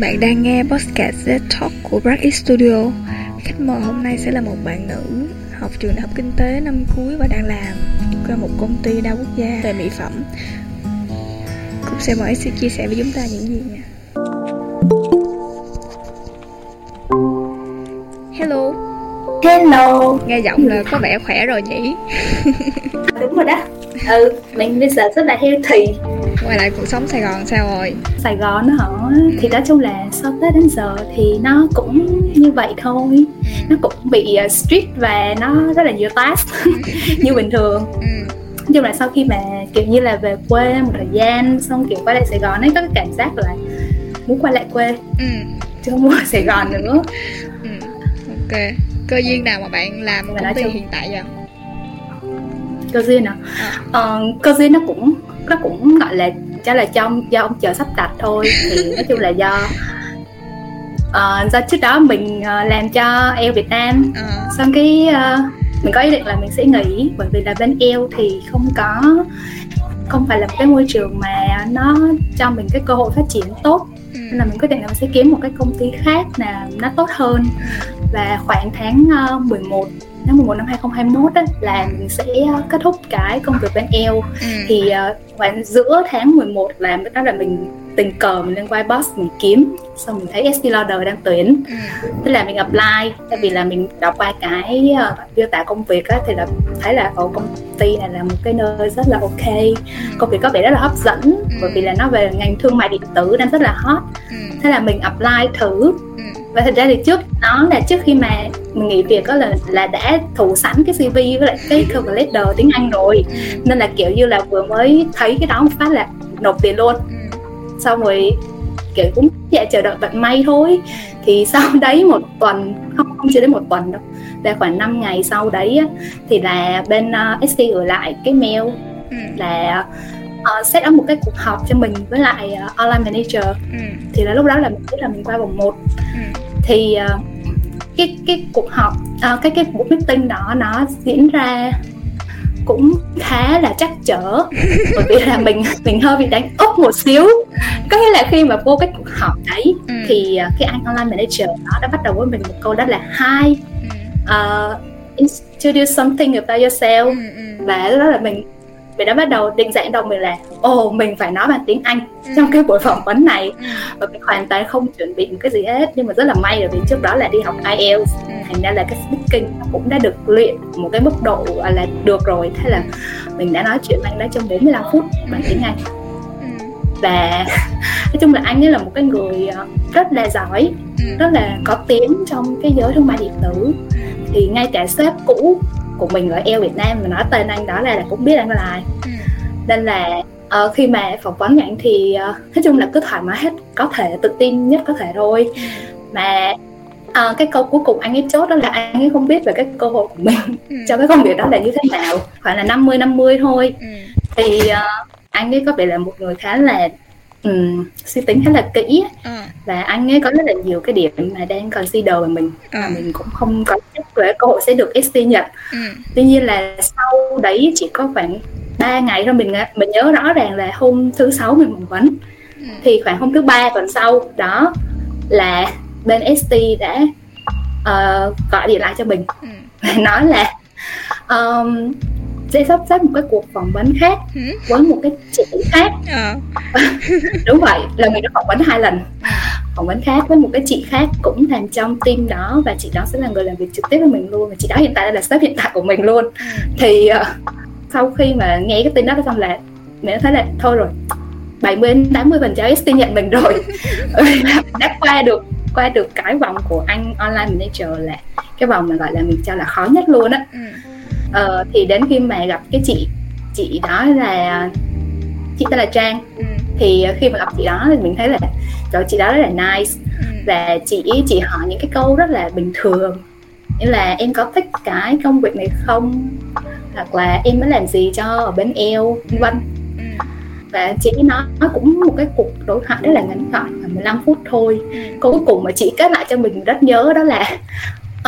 Bạn đang nghe podcast Z Talk của East Studio. Khách mời hôm nay sẽ là một bạn nữ học trường đại học kinh tế năm cuối và đang làm cho một công ty đa quốc gia về mỹ phẩm. Cũng sẽ mời sẽ chia sẻ với chúng ta những gì nha. Hello. Hello. Nghe giọng là có vẻ khỏe rồi nhỉ? Đúng rồi đó. Ừ, mình bây giờ rất là healthy. Quay lại cuộc sống Sài Gòn sao rồi? Sài Gòn hả? Thì nói chung là sau Tết đến giờ thì nó cũng như vậy thôi. Nó cũng bị uh, strict và nó rất là nhiều task như bình thường. Ừ. nói chung là sau khi mà kiểu như là về quê một thời gian xong kiểu quay lại Sài Gòn ấy có cái cảm giác là muốn quay lại quê. Ừ. chứ không muốn ở Sài Gòn nữa. Ừ. ok. Cơ duyên nào mà bạn làm công ty hiện tại vậy cơ duyên à, à. Ờ, cơ duyên nó cũng nó cũng gọi là chắc là do do ông chờ sắp đặt thôi. Thì nói chung là do uh, do trước đó mình uh, làm cho eo Việt Nam. Uh. xong cái uh, mình có ý định là mình sẽ nghỉ. Bởi vì là bên eo thì không có không phải là một cái môi trường mà nó cho mình cái cơ hội phát triển tốt. Ừ. nên là mình quyết định là mình sẽ kiếm một cái công ty khác là nó tốt hơn. Và khoảng tháng uh, 11 tháng 11 năm 2021 á, là mình sẽ kết thúc cái công việc bên eo ừ. thì uh, khoảng giữa tháng 11 là mới đó là mình tình cờ mình lên boss mình kiếm xong mình thấy SD Lauder đang tuyển ừ. thế là mình apply tại vì là mình đọc qua cái uh, miêu tả công việc á, thì là thấy là ở công ty này là một cái nơi rất là ok ừ. công việc có vẻ rất là hấp dẫn ừ. bởi vì là nó về ngành thương mại điện tử đang rất là hot ừ. thế là mình apply thử ừ. Và thật ra thì trước đó là trước khi mà mình nghỉ việc đó là là đã thủ sẵn cái CV với lại cái cover letter tiếng Anh rồi nên là kiểu như là vừa mới thấy cái đó một phát là nộp tiền luôn ừ. xong rồi kiểu cũng dạ chờ đợi vận may thôi thì sau đấy một tuần không không chưa đến một tuần đâu là khoảng 5 ngày sau đấy á, thì là bên uh, ST gửi lại cái mail ừ. là uh, set up một cái cuộc họp cho mình với lại uh, online manager ừ. thì là lúc đó là mình biết là mình qua vòng 1 ừ. Thì uh, cái cái cuộc họp uh, cái cái cuộc meeting đó nó diễn ra cũng khá là chắc chở bởi vì là mình mình hơi bị đánh úp một xíu có nghĩa là khi mà vô cái cuộc họp đấy ừ. thì uh, cái anh online manager nó đã bắt đầu với mình một câu đó là hi uh, introduce something about yourself ừ, ừ. và đó là mình mình đã bắt đầu định dạng đầu mình là ồ mình phải nói bằng tiếng Anh ừ. trong cái buổi phỏng vấn này ừ. và mình hoàn toàn không chuẩn bị một cái gì hết nhưng mà rất là may là vì trước đó là đi học IELTS ừ. thành ra là cái speaking cũng đã được luyện một cái mức độ là được rồi thế là mình đã nói chuyện anh đó trong 45 phút bằng tiếng Anh ừ. và nói chung là anh ấy là một cái người ờ, rất là giỏi ừ. rất là có tiếng trong cái giới thương mại điện tử thì ngay cả sếp cũ của mình ở eo Việt Nam mà nói tên anh đó là, là cũng biết anh là ai ừ. nên là uh, khi mà phỏng vấn nhận thì uh, nói chung là cứ thoải mái hết có thể tự tin nhất có thể thôi ừ. mà uh, cái câu cuối cùng anh ấy chốt đó là anh ấy không biết về cái cơ hội của mình ừ. cho cái công việc đó là như thế nào khoảng là 50 50 thôi ừ. thì uh, anh ấy có vẻ là một người khá là um, suy tính khá là kỹ ừ. và anh ấy có rất là nhiều cái điểm mà đang consider về mình ừ. mà mình cũng không có chắc về cơ hội sẽ được ST nhận ừ. tuy nhiên là sau đấy chỉ có khoảng 3 ngày thôi mình mình nhớ rõ ràng là hôm thứ sáu mình phỏng vấn ừ. thì khoảng hôm thứ ba tuần sau đó là bên ST đã uh, gọi điện lại cho mình ừ. và nói là um, sẽ sắp xếp một cái cuộc phỏng vấn khác ừ. với một cái chị khác à. đúng vậy là mình đã phỏng vấn hai lần phỏng vấn khác với một cái chị khác cũng nằm trong team đó và chị đó sẽ là người làm việc trực tiếp với mình luôn và chị đó hiện tại là sếp hiện tại của mình luôn ừ. thì uh, sau khi mà nghe cái tin đó xong là mình thấy là thôi rồi 70 80 phần trăm ST nhận mình rồi đã qua được qua được cái vòng của anh online manager là cái vòng mà gọi là mình cho là khó nhất luôn á ừ ờ, thì đến khi mà gặp cái chị chị đó là chị tên là trang ừ. thì khi mà gặp chị đó thì mình thấy là rồi chị đó rất là nice ừ. và chị chị hỏi những cái câu rất là bình thường như là em có thích cái công việc này không hoặc là em mới làm gì cho ở bên eo vân vân ừ. và chị nói nó cũng một cái cuộc đối thoại rất là ngắn gọn khoảng 15 phút thôi ừ. câu cuối cùng mà chị kết lại cho mình rất nhớ đó là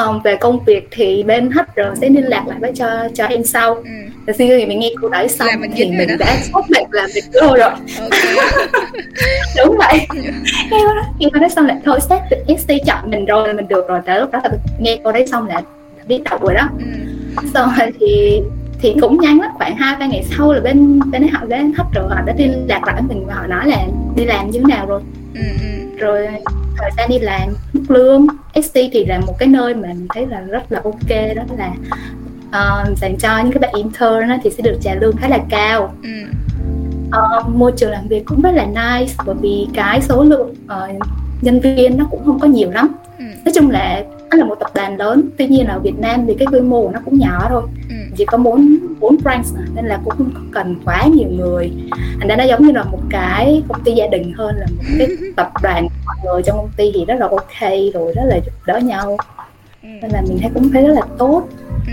um, về công việc thì bên HR sẽ liên lạc lại với cho cho em sau. Ừ. Và khi mình nghe câu đấy xong mình thì mình đã sốt mệt làm việc cơ rồi. Okay. đúng vậy. Nghe đó nghe câu đấy xong lại thôi sếp SC chọn mình rồi là mình được rồi. Tới lúc đó là nghe câu đấy xong là biết đầu rồi đó. Ừ. xong rồi thì thì cũng nhanh lắm khoảng hai ba ngày sau là bên bên họ bên HR họ đã liên lạc lại mình và họ nói là đi làm như thế nào rồi. Ừ, ừ. rồi thời gian đi làm lương ST thì là một cái nơi mà mình thấy là rất là ok đó là uh, dành cho những cái bạn intern đó, thì sẽ được trả lương khá là cao ừ. uh, môi trường làm việc cũng rất là nice bởi vì cái số lượng uh, nhân viên nó cũng không có nhiều lắm ừ. nói chung là nó là một tập đoàn lớn tuy nhiên ở Việt Nam thì cái quy mô nó cũng nhỏ thôi ừ. Chỉ có bốn bốn branch nên là cũng không cần quá nhiều người thành ra nó giống như là một cái công ty gia đình hơn là một cái tập đoàn mọi người trong công ty thì rất là ok rồi rất là giúp đỡ nhau ừ. nên là mình thấy cũng thấy rất là tốt ừ.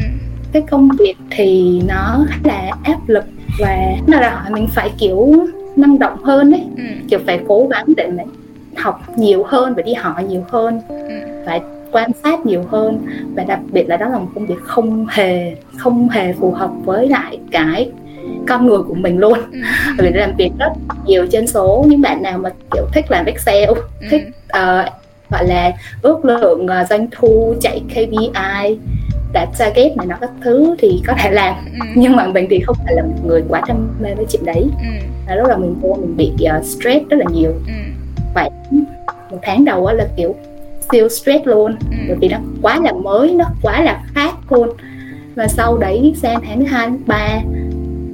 cái công việc thì nó là áp lực và nó đòi hỏi mình phải kiểu năng động hơn đấy ừ. kiểu phải cố gắng để mình học nhiều hơn và đi hỏi nhiều hơn ừ. phải quan sát nhiều hơn và đặc biệt là đó là một công việc không hề không hề phù hợp với lại cái con người của mình luôn ừ. vì làm việc rất nhiều trên số những bạn nào mà kiểu thích làm Excel ừ. thích uh, gọi là ước lượng uh, doanh thu chạy KPI đạt target này nó các thứ thì có thể làm ừ. nhưng mà mình thì không phải là một người quá đam mê với chuyện đấy ừ. là lúc là mình vô mình bị uh, stress rất là nhiều ừ. vậy một tháng đầu là kiểu siêu stress luôn ừ. bởi vì nó quá là mới nó quá là khác luôn và sau đấy sang tháng thứ hai thứ ba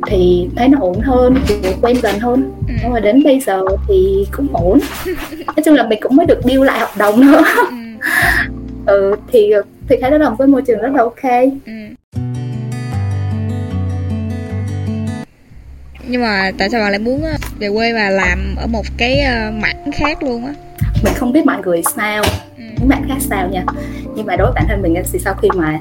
thì thấy nó ổn hơn quen dần hơn ừ. nhưng mà đến bây giờ thì cũng ổn nói chung là mình cũng mới được điêu lại hợp đồng nữa ừ. ừ thì thì thấy là một cái môi trường rất là ok ừ. nhưng mà tại sao bạn lại muốn ờ, về quê và làm ở một cái ờ, mảng khác luôn á mình không biết mọi người sao ừ. những bạn khác sao nha nhưng mà đối với bản thân mình thì sau khi mà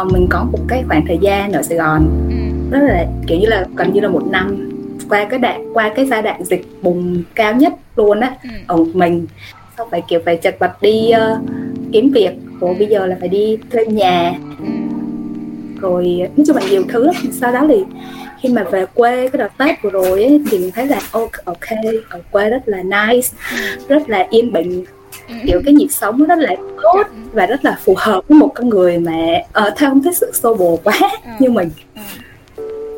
uh, mình có một cái khoảng thời gian ở Sài Gòn ừ. rất là kiểu như là gần như là một năm qua cái đoạn qua cái giai đoạn dịch bùng cao nhất luôn á ừ. ở một mình xong phải kiểu phải chật vật đi uh, kiếm việc rồi bây giờ là phải đi thuê nhà ừ. rồi nói chung là nhiều thứ lắm sau đó thì khi mà về quê cái đợt tết vừa rồi ấy, thì mình thấy là ok, ok ở quê rất là nice rất là yên bình kiểu cái nhịp sống rất là tốt và rất là phù hợp với một con người mà ở uh, theo không thích sự xô bồ quá như mình.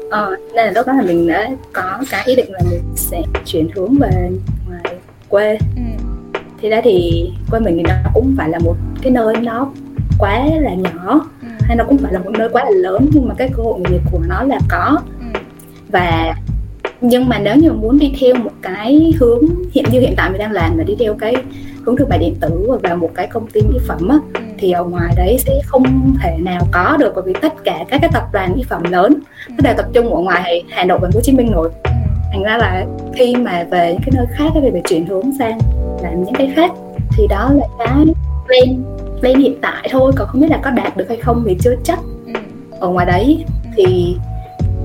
Uh, nên là lúc đó là mình đã có cái ý định là mình sẽ chuyển hướng về ngoài quê. Thì ra thì quê mình thì nó cũng phải là một cái nơi nó quá là nhỏ hay nó cũng phải là một nơi quá là lớn nhưng mà cái cơ hội nghề nghiệp của nó là có. Và nhưng mà nếu như muốn đi theo một cái hướng hiện như hiện tại mình đang làm là đi theo cái hướng thương mại điện tử và vào một cái công ty mỹ phẩm á, ừ. thì ở ngoài đấy sẽ không thể nào có được bởi vì tất cả các cái tập đoàn mỹ phẩm lớn nó đều tập trung ở ngoài Hà Nội và Hồ Chí Minh rồi ừ. thành ra là khi mà về những cái nơi khác thì phải chuyển hướng sang làm những cái khác thì đó là cái plan plan hiện tại thôi còn không biết là có đạt được hay không thì chưa chắc ừ. ở ngoài đấy thì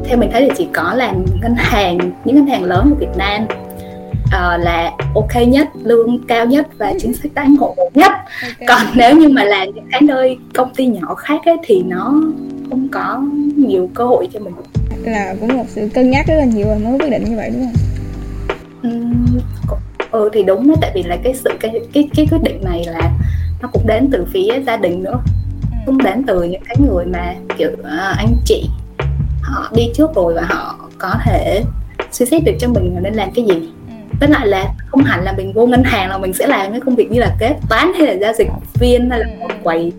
theo mình thấy thì chỉ có làm ngân hàng những ngân hàng lớn ở Việt Nam uh, là ok nhất lương cao nhất và chính sách đãi ngộ nhất. Okay. còn nếu như mà làm những cái nơi công ty nhỏ khác ấy, thì nó không có nhiều cơ hội cho mình. Là cũng một sự cân nhắc rất là nhiều mới quyết định như vậy đúng không? Ừ thì đúng đó tại vì là cái sự cái cái cái quyết định này là nó cũng đến từ phía gia đình nữa. Ừ. cũng đến từ những cái người mà kiểu uh, anh chị họ đi trước rồi và họ có thể suy xét được cho mình nên làm cái gì ừ. với lại là không hẳn là mình vô ngân hàng là mình sẽ làm cái công việc như là kế toán hay là giao dịch viên hay là một quầy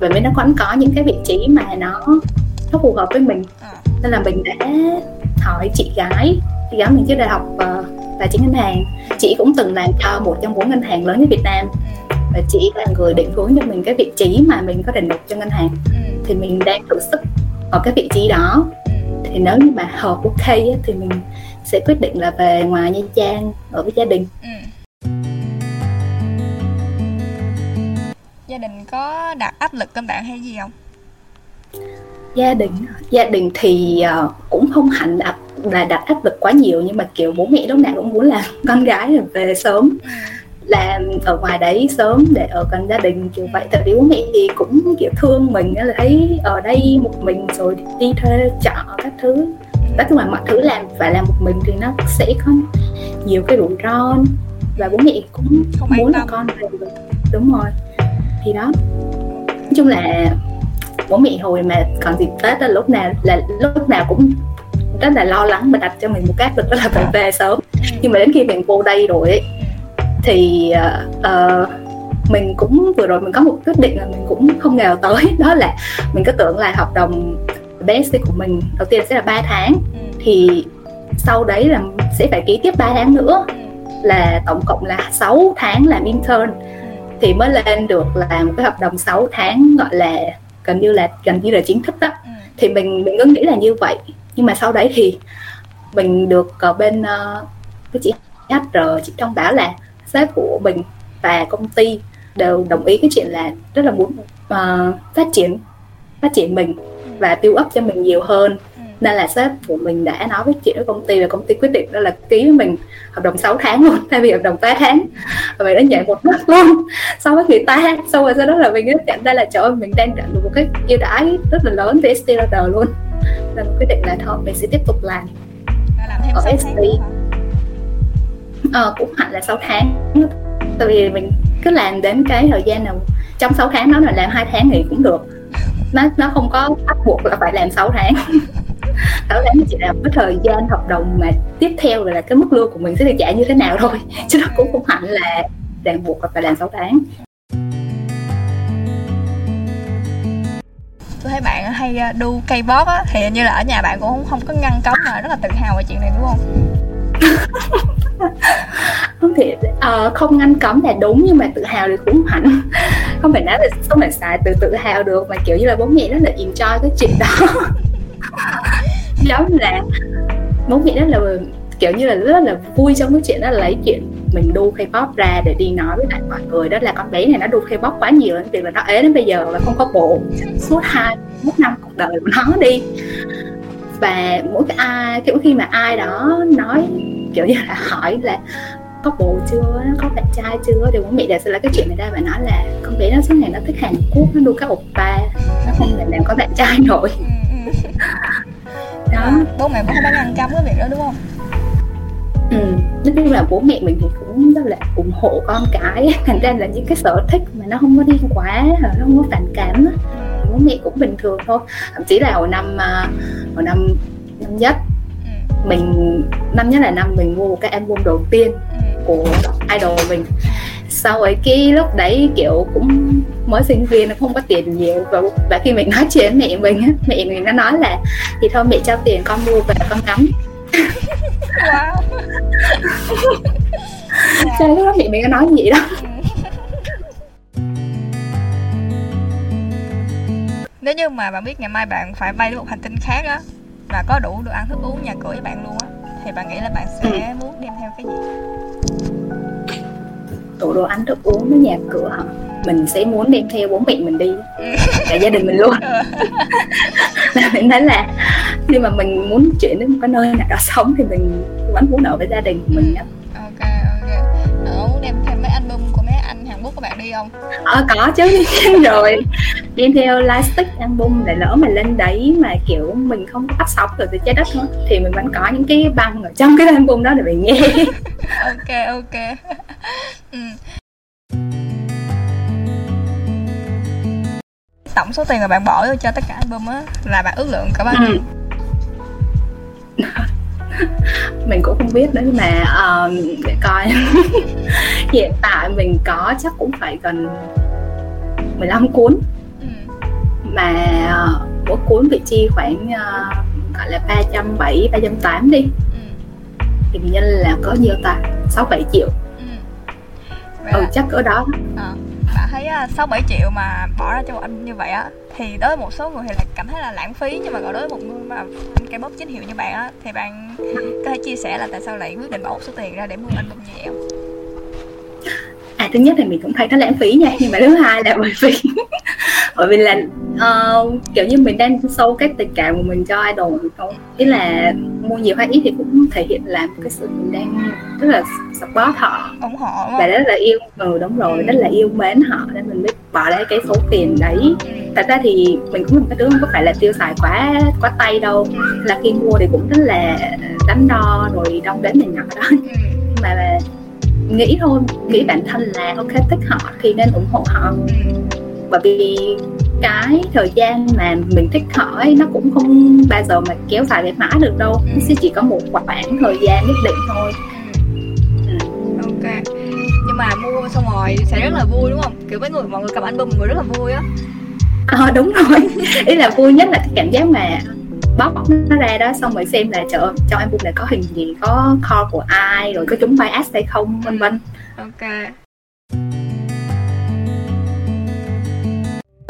bởi vì nó vẫn có những cái vị trí mà nó nó phù hợp với mình ờ. nên là mình đã hỏi chị gái chị gái mình trước đại học uh, tài chính ngân hàng chị cũng từng làm cho một trong bốn ngân hàng lớn nhất Việt Nam ừ. và chị là người định hướng cho mình cái vị trí mà mình có thể nộp cho ngân hàng ừ. thì mình đang thử sức ở cái vị trí đó. Thì nếu như mà hợp ok á, thì mình sẽ quyết định là về ngoài Nha Trang ở với gia đình. Ừ. gia đình có đặt áp lực lên bạn hay gì không? Gia đình gia đình thì uh, cũng không hẳn đặt là đặt áp lực quá nhiều nhưng mà kiểu bố mẹ lúc nào cũng muốn là con gái về sớm. Ừ. làm ở ngoài đấy sớm để ở gần gia đình. Kiểu vậy tại vì bố mẹ thì cũng kiểu thương mình là thấy ở đây một mình rồi đi thuê trọ các thứ. Nói chung là mọi thứ làm phải làm một mình thì nó sẽ có nhiều cái rủi ro. Và bố mẹ cũng không muốn là con về đúng rồi. Thì đó. Nói chung là bố mẹ hồi mà còn dịp tết là lúc nào là lúc nào cũng rất là lo lắng và đặt cho mình một cái lực đó là phải về sớm. Nhưng mà đến khi mình vô đây rồi ấy, thì uh, mình cũng vừa rồi mình có một quyết định là mình cũng không ngờ tới. Đó là mình cứ tưởng là hợp đồng best của mình đầu tiên sẽ là 3 tháng. Thì sau đấy là sẽ phải ký tiếp 3 tháng nữa. Là tổng cộng là 6 tháng làm intern. Thì mới lên được là một cái hợp đồng 6 tháng gọi là gần như là gần như là chính thức đó. Thì mình mình cứ nghĩ là như vậy. Nhưng mà sau đấy thì mình được ở bên uh, với chị HR chị thông báo là sếp của mình và công ty đều đồng ý cái chuyện là rất là muốn uh, phát triển phát triển mình và tiêu ấp cho mình nhiều hơn. Nên là sếp của mình đã nói với chị với công ty và công ty quyết định đó là ký với mình hợp đồng 6 tháng luôn thay vì hợp đồng 3 tháng. Và vậy nó nhảy một đất luôn so với người ta. Sau rồi sau đó là mình nhận ra là trời ơi mình đang nhận được một cái ưu đãi rất là lớn với STR luôn. Mình quyết định là thôi mình sẽ tiếp tục làm, làm thêm ở ST ờ, cũng hẳn là 6 tháng. Tại vì mình cứ làm đến cái thời gian nào trong 6 tháng đó là làm hai tháng nghỉ cũng được. Nó nó không có bắt buộc là phải làm 6 tháng. 6 tháng chỉ là cái thời gian hợp đồng mà tiếp theo là cái mức lương của mình sẽ được trả như thế nào thôi. Chứ nó cũng không hẳn là ràng buộc là phải làm 6 tháng. Tôi thấy bạn hay à, đu cây bóp á thì như là ở nhà bạn cũng không, không có ngăn cấm mà rất là tự hào về chuyện này đúng không không thể uh, không ngăn cấm là đúng nhưng mà tự hào thì cũng hẳn. Không phải nói là không phải xài từ tự hào được mà kiểu như là bố mẹ rất là enjoy cái chuyện đó. Giống là bố mẹ rất là kiểu như là rất là vui trong cái chuyện đó là lấy chuyện mình đu K-pop ra để đi nói với lại mọi người đó là con bé này nó đu K-pop quá nhiều nên việc là nó ế đến bây giờ và không có bộ. Suốt hai một năm cuộc đời của nó đi. Và mỗi cái ai kiểu khi mà ai đó nói kiểu như là hỏi là có bồ chưa có bạn trai chưa? Thì bố mẹ đều sẽ lấy cái chuyện này ra và nói là con bé nó suốt ngày nó thích Hàn Quốc nó đu các oppa nó không thể nào có bạn trai nổi. Ừ, ừ, đó. Bố mẹ cũng không có ngăn cấm cái việc đó đúng không? Ừ nói chung là bố mẹ mình thì cũng rất là ủng hộ con cái. Thành ra là những cái sở thích mà nó không có đi quá nó không có phản cảm bố mẹ cũng bình thường thôi. Thậm chí là hồi năm à, hồi năm năm nhất mình năm nhất là năm mình mua một cái album đầu tiên của idol mình. Sau ấy cái lúc đấy kiểu cũng mới sinh viên nó không có tiền nhiều. Và, và khi mình nói chuyện với mẹ mình á mẹ mình nó nói là thì thôi mẹ cho tiền con mua về con ngắm. Wow. Cho lúc đó mẹ mình có nói gì đó. Nếu như mà bạn biết ngày mai bạn phải bay đến một hành tinh khác á và có đủ đồ ăn thức uống nhà cửa với bạn luôn á thì bạn nghĩ là bạn sẽ ừ. muốn đem theo cái gì? Đủ đồ ăn thức uống với nhà cửa hả? Mình sẽ muốn đem theo bố mẹ mình đi. Cả gia đình mình luôn. Ừ. là mình thấy là khi mà mình muốn chuyển đến một cái nơi nào đó sống thì mình vẫn muốn ở với gia đình của mình đó ok ok. Ở muốn đem theo của bạn đi không? Ờ có chứ rồi. Đem theo lightstick album để lỡ mà lên đấy mà kiểu mình không có bắt sóng được từ trái đất nữa thì mình vẫn có những cái băng ở trong cái album đó để mình nghe. Ok ok. Ừ. tổng số tiền mà bạn bỏ cho tất cả album á là bạn ước lượng cả bao nhiêu? Ừ. mình cũng không biết nữa nhưng mà uh, để coi. Hiện tại mình có chắc cũng phải gần 15 cuốn. Ừ. mà uh, mỗi cuốn bị chi khoảng uh, gọi là ba trăm bảy ba trăm tám đi. Ừ. thì mình nhân là có nhiều ta? sáu bảy triệu. Ừ, ừ chắc ở đó. À bạn thấy à, sáu bảy triệu mà bỏ ra cho một anh như vậy á thì đối với một số người thì là cảm thấy là lãng phí, nhưng mà đối với một người mà anh cây bóp chính hiệu như bạn á, thì bạn có thể chia sẻ là tại sao lại quyết định bỏ một số tiền ra để mua anh như vậy không? À thứ nhất thì mình cũng thấy nó lãng phí nha, nhưng mà thứ hai là bởi vì bởi vì là uh, kiểu như mình đang sâu cái tình cảm của mình cho idol mình không ý là mua nhiều hay ít thì cũng thể hiện là cái sự mình đang rất là support họ ủng hộ và rất là yêu ừ đúng rồi ừ. rất là yêu mến họ nên mình mới bỏ ra cái số tiền đấy ừ. thật ra thì mình cũng là cái đứa không có phải là tiêu xài quá quá tay đâu ừ. là khi mua thì cũng rất là đắn đo rồi đong đến này nhỏ đó ừ. mà là nghĩ thôi nghĩ bản thân là ok thích họ thì nên ủng hộ họ bởi vì cái thời gian mà mình thích họ ấy nó cũng không bao giờ mà kéo dài về mãi được đâu. Nó sẽ chỉ có một khoảng thời gian nhất định thôi. Ừ. ok. Nhưng mà mua xong rồi sẽ rất là vui đúng không? Kiểu mấy người mọi người cầm album mọi người rất là vui á. Ờ à, đúng rồi. Ý là vui nhất là cái cảm giác mà bóc nó ra đó xong rồi xem là chợ trong album này có hình gì có kho của ai rồi có chúng bay ads hay không vân vân. Ok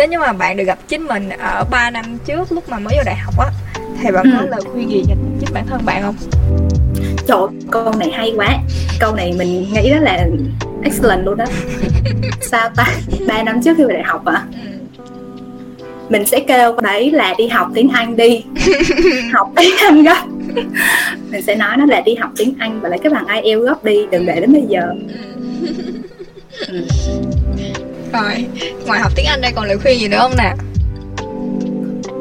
nếu như mà bạn được gặp chính mình ở 3 năm trước lúc mà mới vô đại học á thì bạn ừ. có lời khuyên gì dành chính bản thân bạn không? Trời câu này hay quá. Câu này mình nghĩ đó là excellent luôn đó sao ta? Ba năm trước khi vào đại học à ừ. Mình sẽ kêu đấy là đi học tiếng Anh đi. Học tiếng Anh gấp. Mình sẽ nói nó là đi học tiếng Anh và lấy cái bằng IELTS gấp đi đừng để đến bây giờ. Ừ rồi, ngoài học tiếng Anh đây còn lời khuyên gì nữa không nè?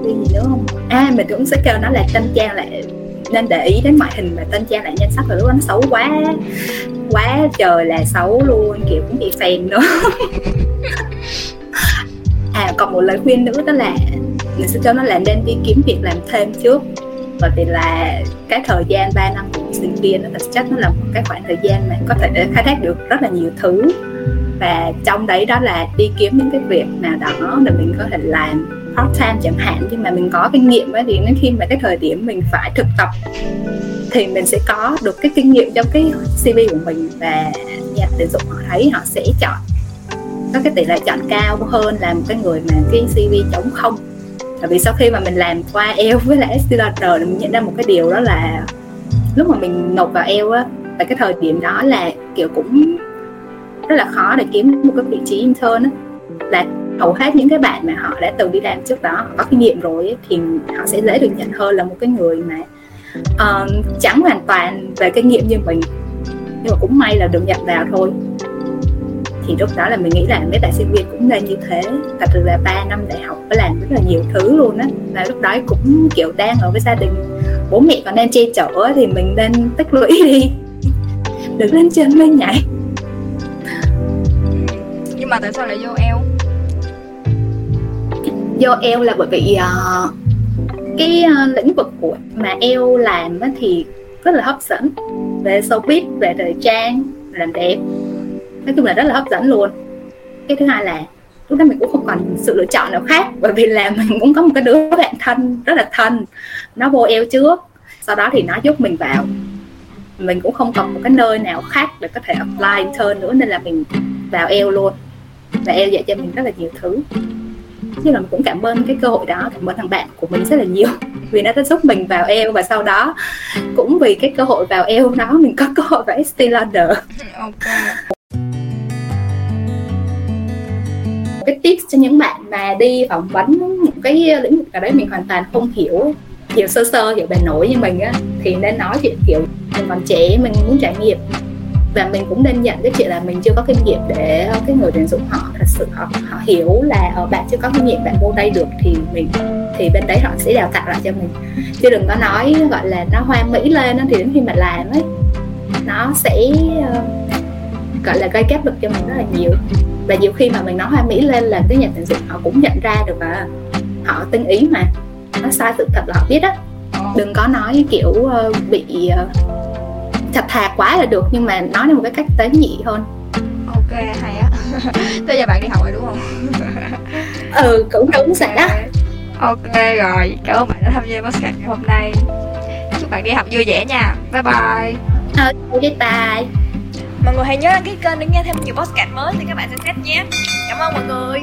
Khuyên gì nữa không? À mình cũng sẽ kêu nó là tên trang lại, nên để ý đến ngoại hình mà tên trang lại nhan sắc rồi lúc đó nó xấu quá. Quá trời là xấu luôn, kiểu cũng bị phèn nữa. À còn một lời khuyên nữa đó là mình sẽ cho nó là nên đi kiếm việc làm thêm trước. Bởi vì là cái thời gian 3 năm của sinh viên nó thực chất nó là một cái khoảng thời gian mà có thể để khai thác được rất là nhiều thứ và trong đấy đó là đi kiếm những cái việc nào đó để mình có thể làm part time chẳng hạn. Nhưng mà mình có kinh nghiệm ấy thì đến khi mà cái thời điểm mình phải thực tập thì mình sẽ có được cái kinh nghiệm trong cái CV của mình. Và nhà tuyển dụng họ thấy họ sẽ chọn, có cái tỷ lệ chọn cao hơn là một cái người mà cái CV trống không. Tại vì sau khi mà mình làm qua eo với lại STLR mình nhận ra một cái điều đó là lúc mà mình nộp vào eo á, tại cái thời điểm đó là kiểu cũng rất là khó để kiếm một cái vị trí intern á. Là hầu hết những cái bạn mà họ đã từng đi làm trước đó họ có kinh nghiệm rồi ấy, thì họ sẽ dễ được nhận hơn là một cái người mà uh, chẳng hoàn toàn về kinh nghiệm như mình nhưng mà cũng may là được nhận vào thôi. Thì lúc đó là mình nghĩ là mấy bạn sinh viên cũng nên như thế thật sự là 3 năm đại học phải làm rất là nhiều thứ luôn á và lúc đó cũng kiểu đang ở với gia đình. Bố mẹ còn đang che chở thì mình nên tích lũy đi. Đừng lên trên lên nhảy nhưng mà tại sao lại vô eo? Vô eo là bởi vì uh, cái uh, lĩnh vực của mà eo làm thì rất là hấp dẫn về showbiz về thời trang làm đẹp. Nói chung là rất là hấp dẫn luôn. Cái thứ hai là lúc đó mình cũng không còn sự lựa chọn nào khác bởi vì là mình cũng có một cái đứa bạn thân rất là thân. Nó vô eo trước sau đó thì nó giúp mình vào. Mình cũng không còn một cái nơi nào khác để có thể apply intern nữa nên là mình vào eo luôn và eo dạy cho mình rất là nhiều thứ. Nhưng mà mình cũng cảm ơn cái cơ hội đó cảm ơn thằng bạn của mình rất là nhiều. Vì nó đã giúp mình vào eo và sau đó cũng vì cái cơ hội vào eo đó mình có cơ hội vào ST Lauder okay. cái tips cho những bạn mà đi phỏng vấn một cái lĩnh vực nào đấy mình hoàn toàn không hiểu hiểu sơ sơ hiểu bề nổi như mình á thì nên nói chuyện kiểu mình còn trẻ mình muốn trải nghiệm và mình cũng nên nhận cái chuyện là mình chưa có kinh nghiệm để cái người tuyển dụng họ thật sự họ họ hiểu là ở ờ, bạn chưa có kinh nghiệm bạn vô đây được thì mình thì bên đấy họ sẽ đào tạo lại cho mình. Chứ đừng có nói gọi là nó hoa mỹ lên thì đến khi mà làm ấy nó sẽ uh, gọi là gây áp lực cho mình rất là nhiều. Và nhiều khi mà mình nói hoa mỹ lên là cái nhà tuyển dụng họ cũng nhận ra được à họ tinh ý mà nó sai sự thật là họ biết á. Đừng có nói kiểu uh, bị uh, thật thà quá là được nhưng mà nói theo một cái cách tế nhị hơn ok hay á. Bây giờ bạn đi học rồi đúng không? Ừ cũng đúng sẽ đó. Ok. Rồi. Cảm ơn bạn đã tham gia podcast ngày hôm nay. Chúc bạn đi học vui vẻ nha. Bye bye. Ok bye. Bye mọi người hãy nhớ đăng ký kênh để nghe thêm nhiều podcast mới thì các bạn sẽ xếp nhé. Cảm ơn mọi người